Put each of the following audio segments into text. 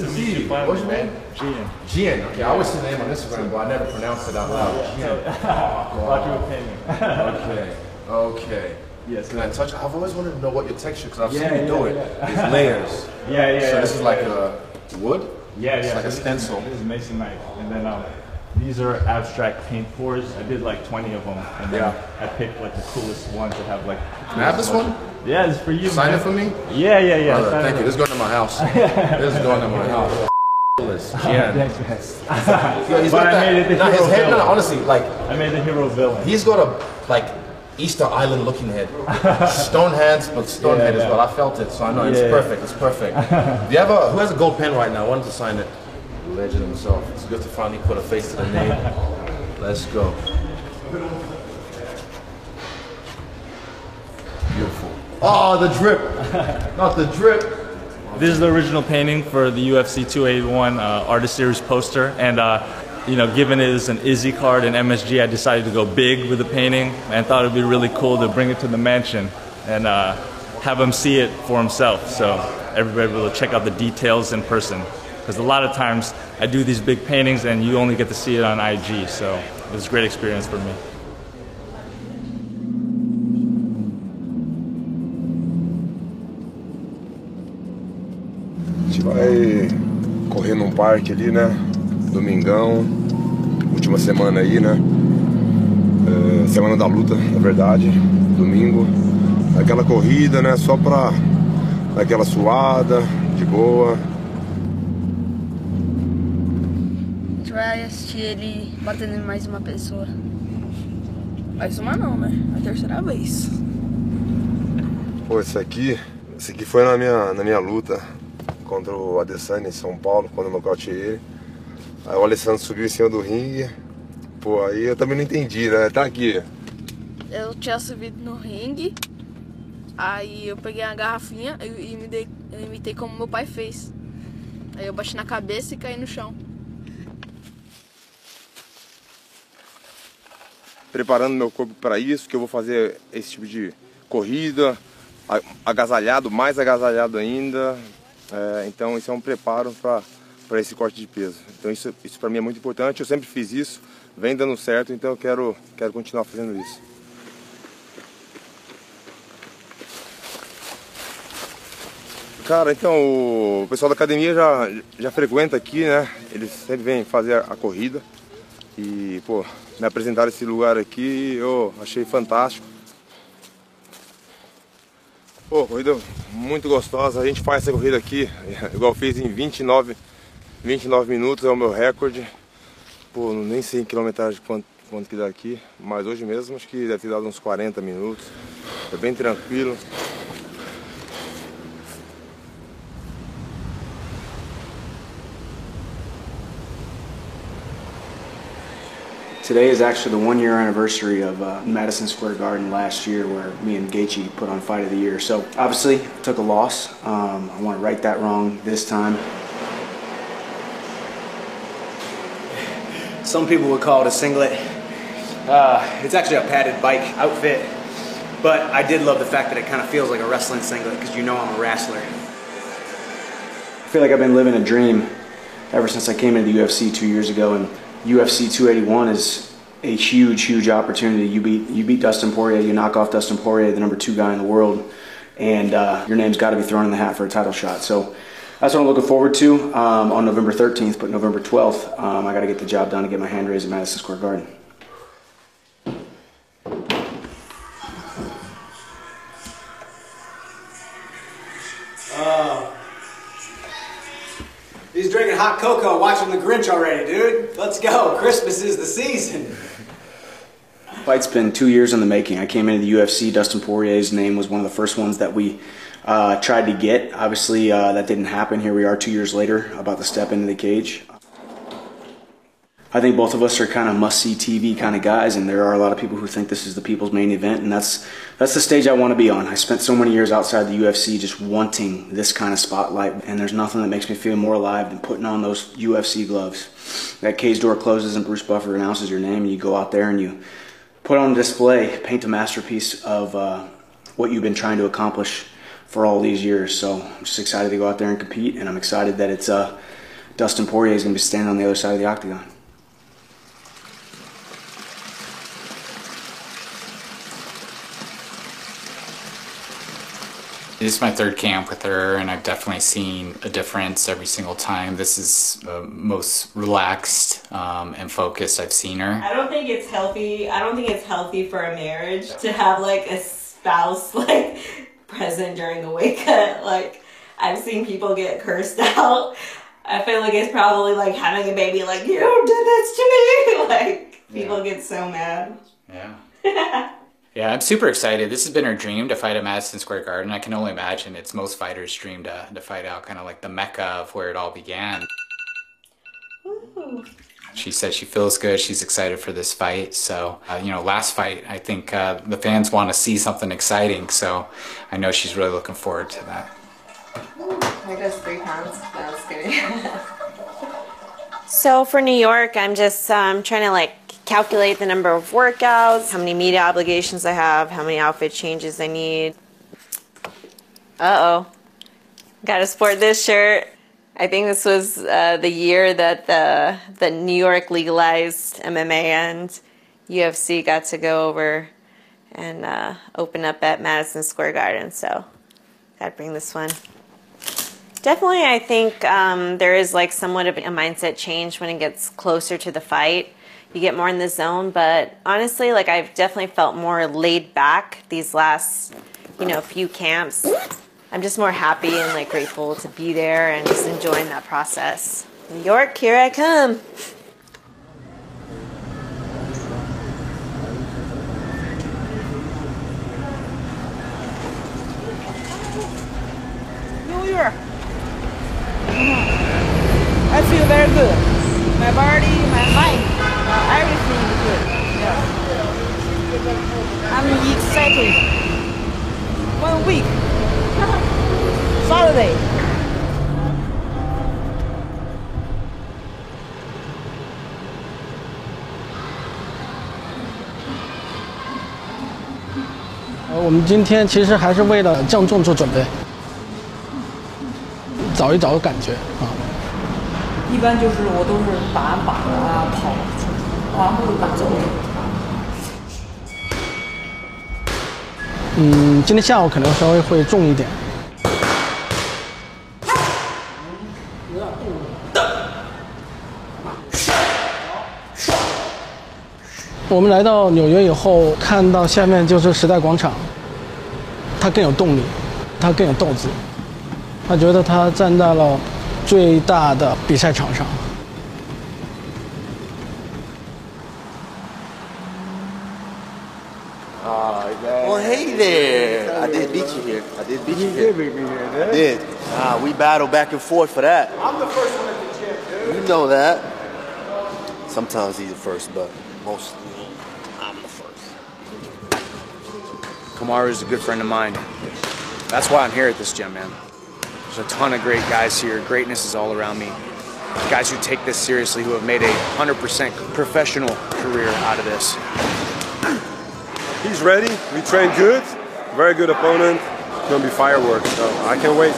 Nice to meet you finally. What's your name? Gian. Gian. Okay, I always see the name on Instagram, but I never pronounced it out loud. Gian. Rocky with painting. Okay. Okay. Yes. Can I touch? I've always wanted to know what your texture, because I've Yeah, seen you do it. yeah. These layers. Yeah, yeah. So yeah. this is like a wood. Yeah, It's yeah. like a stencil. This is, is masonite, and then um, these are abstract paint pours. I did like 20 of them, and then Yeah. I picked like the coolest ones that have like. Can I have this one? Yeah, it's for you. Sign man. it for me. Yeah, yeah, yeah. Brother, thank you. This is going to my house. this is going to my house. Oh, Thanks, guys. Yo, he's But I that- made it the nah, his head, honestly, like I made the hero villain. he's got a like Easter Island looking head. Stone hands, but stone Yeah, head as well. I felt it, so I know it's Yeah. perfect. It's perfect. Do you have a who has a gold pen right now? I wanted to sign it. Legend himself. It's good to finally put a face to the name. Let's go. Beautiful. Oh, the drip. Not the drip. This is the original painting for the UFC 281 uh, Artist Series poster, and uh, you know, given it is an Izzy card and MSG, I decided to go big with the painting, and thought it'd be really cool to bring it to the mansion and uh, have him see it for himself, so everybody will check out the details in person. Because a lot of times I do these big paintings and you only get to see it on IG, so it was a great experience for me. A gente vai correr num parque ali, né? Domingão, última semana aí, né? É, semana da luta, na verdade, domingo. Aquela corrida, né? Só pra aquela suada, de boa. A gente vai assistir ele batendo em mais uma pessoa. Mais uma não, né? A terceira vez. Pô, esse aqui, esse aqui foi na minha, na minha luta contra o Adesanya em São Paulo, quando eu nocauteei ele. Aí o Alessandro subiu em cima do ringue. Pô, aí eu também não entendi, né? Tá aqui. Eu tinha subido no ringue, aí eu peguei a garrafinha e, e me dei, eu imitei como meu pai fez. Aí eu bati na cabeça e caí no chão. Preparando meu corpo para isso, que eu vou fazer esse tipo de corrida, agasalhado, mais agasalhado ainda. É, então isso é um preparo para esse corte de peso. Então isso, isso para mim é muito importante. Eu sempre fiz isso, vem dando certo, então eu quero, quero continuar fazendo isso. Cara, então o pessoal da academia já, já frequenta aqui, né? Eles sempre vêm fazer a corrida. E, pô, me apresentaram esse lugar aqui, eu achei fantástico. Pô, corrida muito gostosa. A gente faz essa corrida aqui, igual fiz em 29, 29 minutos, é o meu recorde. Pô, nem sei em quilometragem quanto, quanto que dá aqui, mas hoje mesmo acho que deve ter dado uns 40 minutos. É bem tranquilo. Today is actually the one year anniversary of uh, Madison Square Garden last year where me and Gaethje put on Fight of the Year. So obviously took a loss. Um, I want to right that wrong this time. Some people would call it a singlet. Uh, it's actually a padded bike outfit, but I did love the fact that it kind of feels like a wrestling singlet because you know I'm a wrestler. I feel like I've been living a dream ever since I came into the UFC two years ago, and UFC 281 is a huge, huge opportunity. You beat you beat Dustin Poirier, you knock off Dustin Poirier, the number two guy in the world, and uh, your name's got to be thrown in the hat for a title shot. So that's what I'm looking forward to um, on November 13th. But November 12th, um, I got to get the job done and get my hand raised at Madison Square Garden. Hot cocoa, watching The Grinch already, dude. Let's go. Christmas is the season. Fight's been two years in the making. I came into the UFC. Dustin Poirier's name was one of the first ones that we uh, tried to get. Obviously, uh, that didn't happen. Here we are two years later, about to step into the cage. I think both of us are kind of must-see TV kind of guys, and there are a lot of people who think this is the people's main event, and that's that's the stage I want to be on. I spent so many years outside the UFC just wanting this kind of spotlight, and there's nothing that makes me feel more alive than putting on those UFC gloves. That cage door closes, and Bruce Buffer announces your name, and you go out there and you put on display, paint a masterpiece of uh, what you've been trying to accomplish for all these years. So I'm just excited to go out there and compete, and I'm excited that it's uh, Dustin Poirier is going to be standing on the other side of the octagon. This is my third camp with her, and I've definitely seen a difference every single time. This is the most relaxed um, and focused I've seen her. I don't think it's healthy. I don't think it's healthy for a marriage to have like a spouse like present during the cut. Like I've seen people get cursed out. I feel like it's probably like having a baby. Like you did this to me. like people yeah. get so mad. Yeah. Yeah, I'm super excited. This has been her dream to fight at Madison Square Garden. I can only imagine it's most fighters' dream to, to fight out kind of like the mecca of where it all began. Ooh. She says she feels good. She's excited for this fight. So, uh, you know, last fight, I think uh, the fans want to see something exciting. So I know she's really looking forward to that. I guess three pounds. That was kidding. so for New York, I'm just um, trying to like calculate the number of workouts, how many media obligations I have, how many outfit changes I need. Uh oh. Gotta sport this shirt. I think this was uh, the year that the, the New York legalized MMA and UFC got to go over and uh, open up at Madison Square Garden. So, gotta bring this one. Definitely, I think um, there is like somewhat of a mindset change when it gets closer to the fight you get more in the zone. But honestly, like I've definitely felt more laid back these last, you know, few camps. I'm just more happy and like grateful to be there and just enjoying that process. New York, here I come. One week. Saturday. 呃，我们今天其实还是为了降重做准备，找一找感觉啊。一般就是我都是打靶啊，跑。嗯，今天下午可能稍微会重一点。我们来到纽约以后，看到下面就是时代广场，他更有动力，他更有斗志，他觉得他站在了最大的比赛场上。Hey there. I did beat you here. I did beat you, you here. did beat me here, dude. I did. Ah, we battled back and forth for that. I'm the first one at the gym, dude. You know that. Sometimes he's the first, but most I'm the first. Kamaru is a good friend of mine. That's why I'm here at this gym, man. There's a ton of great guys here. Greatness is all around me. Guys who take this seriously, who have made a 100% professional career out of this he's ready. We trained good. Very good opponent. It's gonna be fireworks. So I can't wait.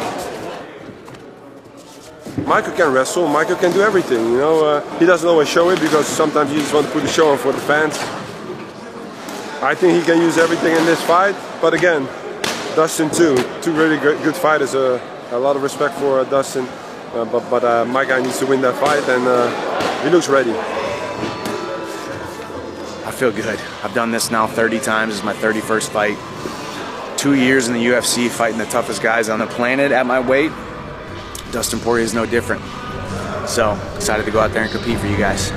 Michael can wrestle. Michael can do everything. You know, uh, he doesn't always show it because sometimes he just wants to put the show on for the fans. I think he can use everything in this fight. But again, Dustin too. Two really good, good fighters. Uh, a lot of respect for uh, Dustin. Uh, but but uh, my guy needs to win that fight, and uh, he looks ready feel good. I've done this now 30 times. This is my 31st fight. Two years in the UFC fighting the toughest guys on the planet at my weight. Dustin Poirier is no different. So excited to go out there and compete for you guys.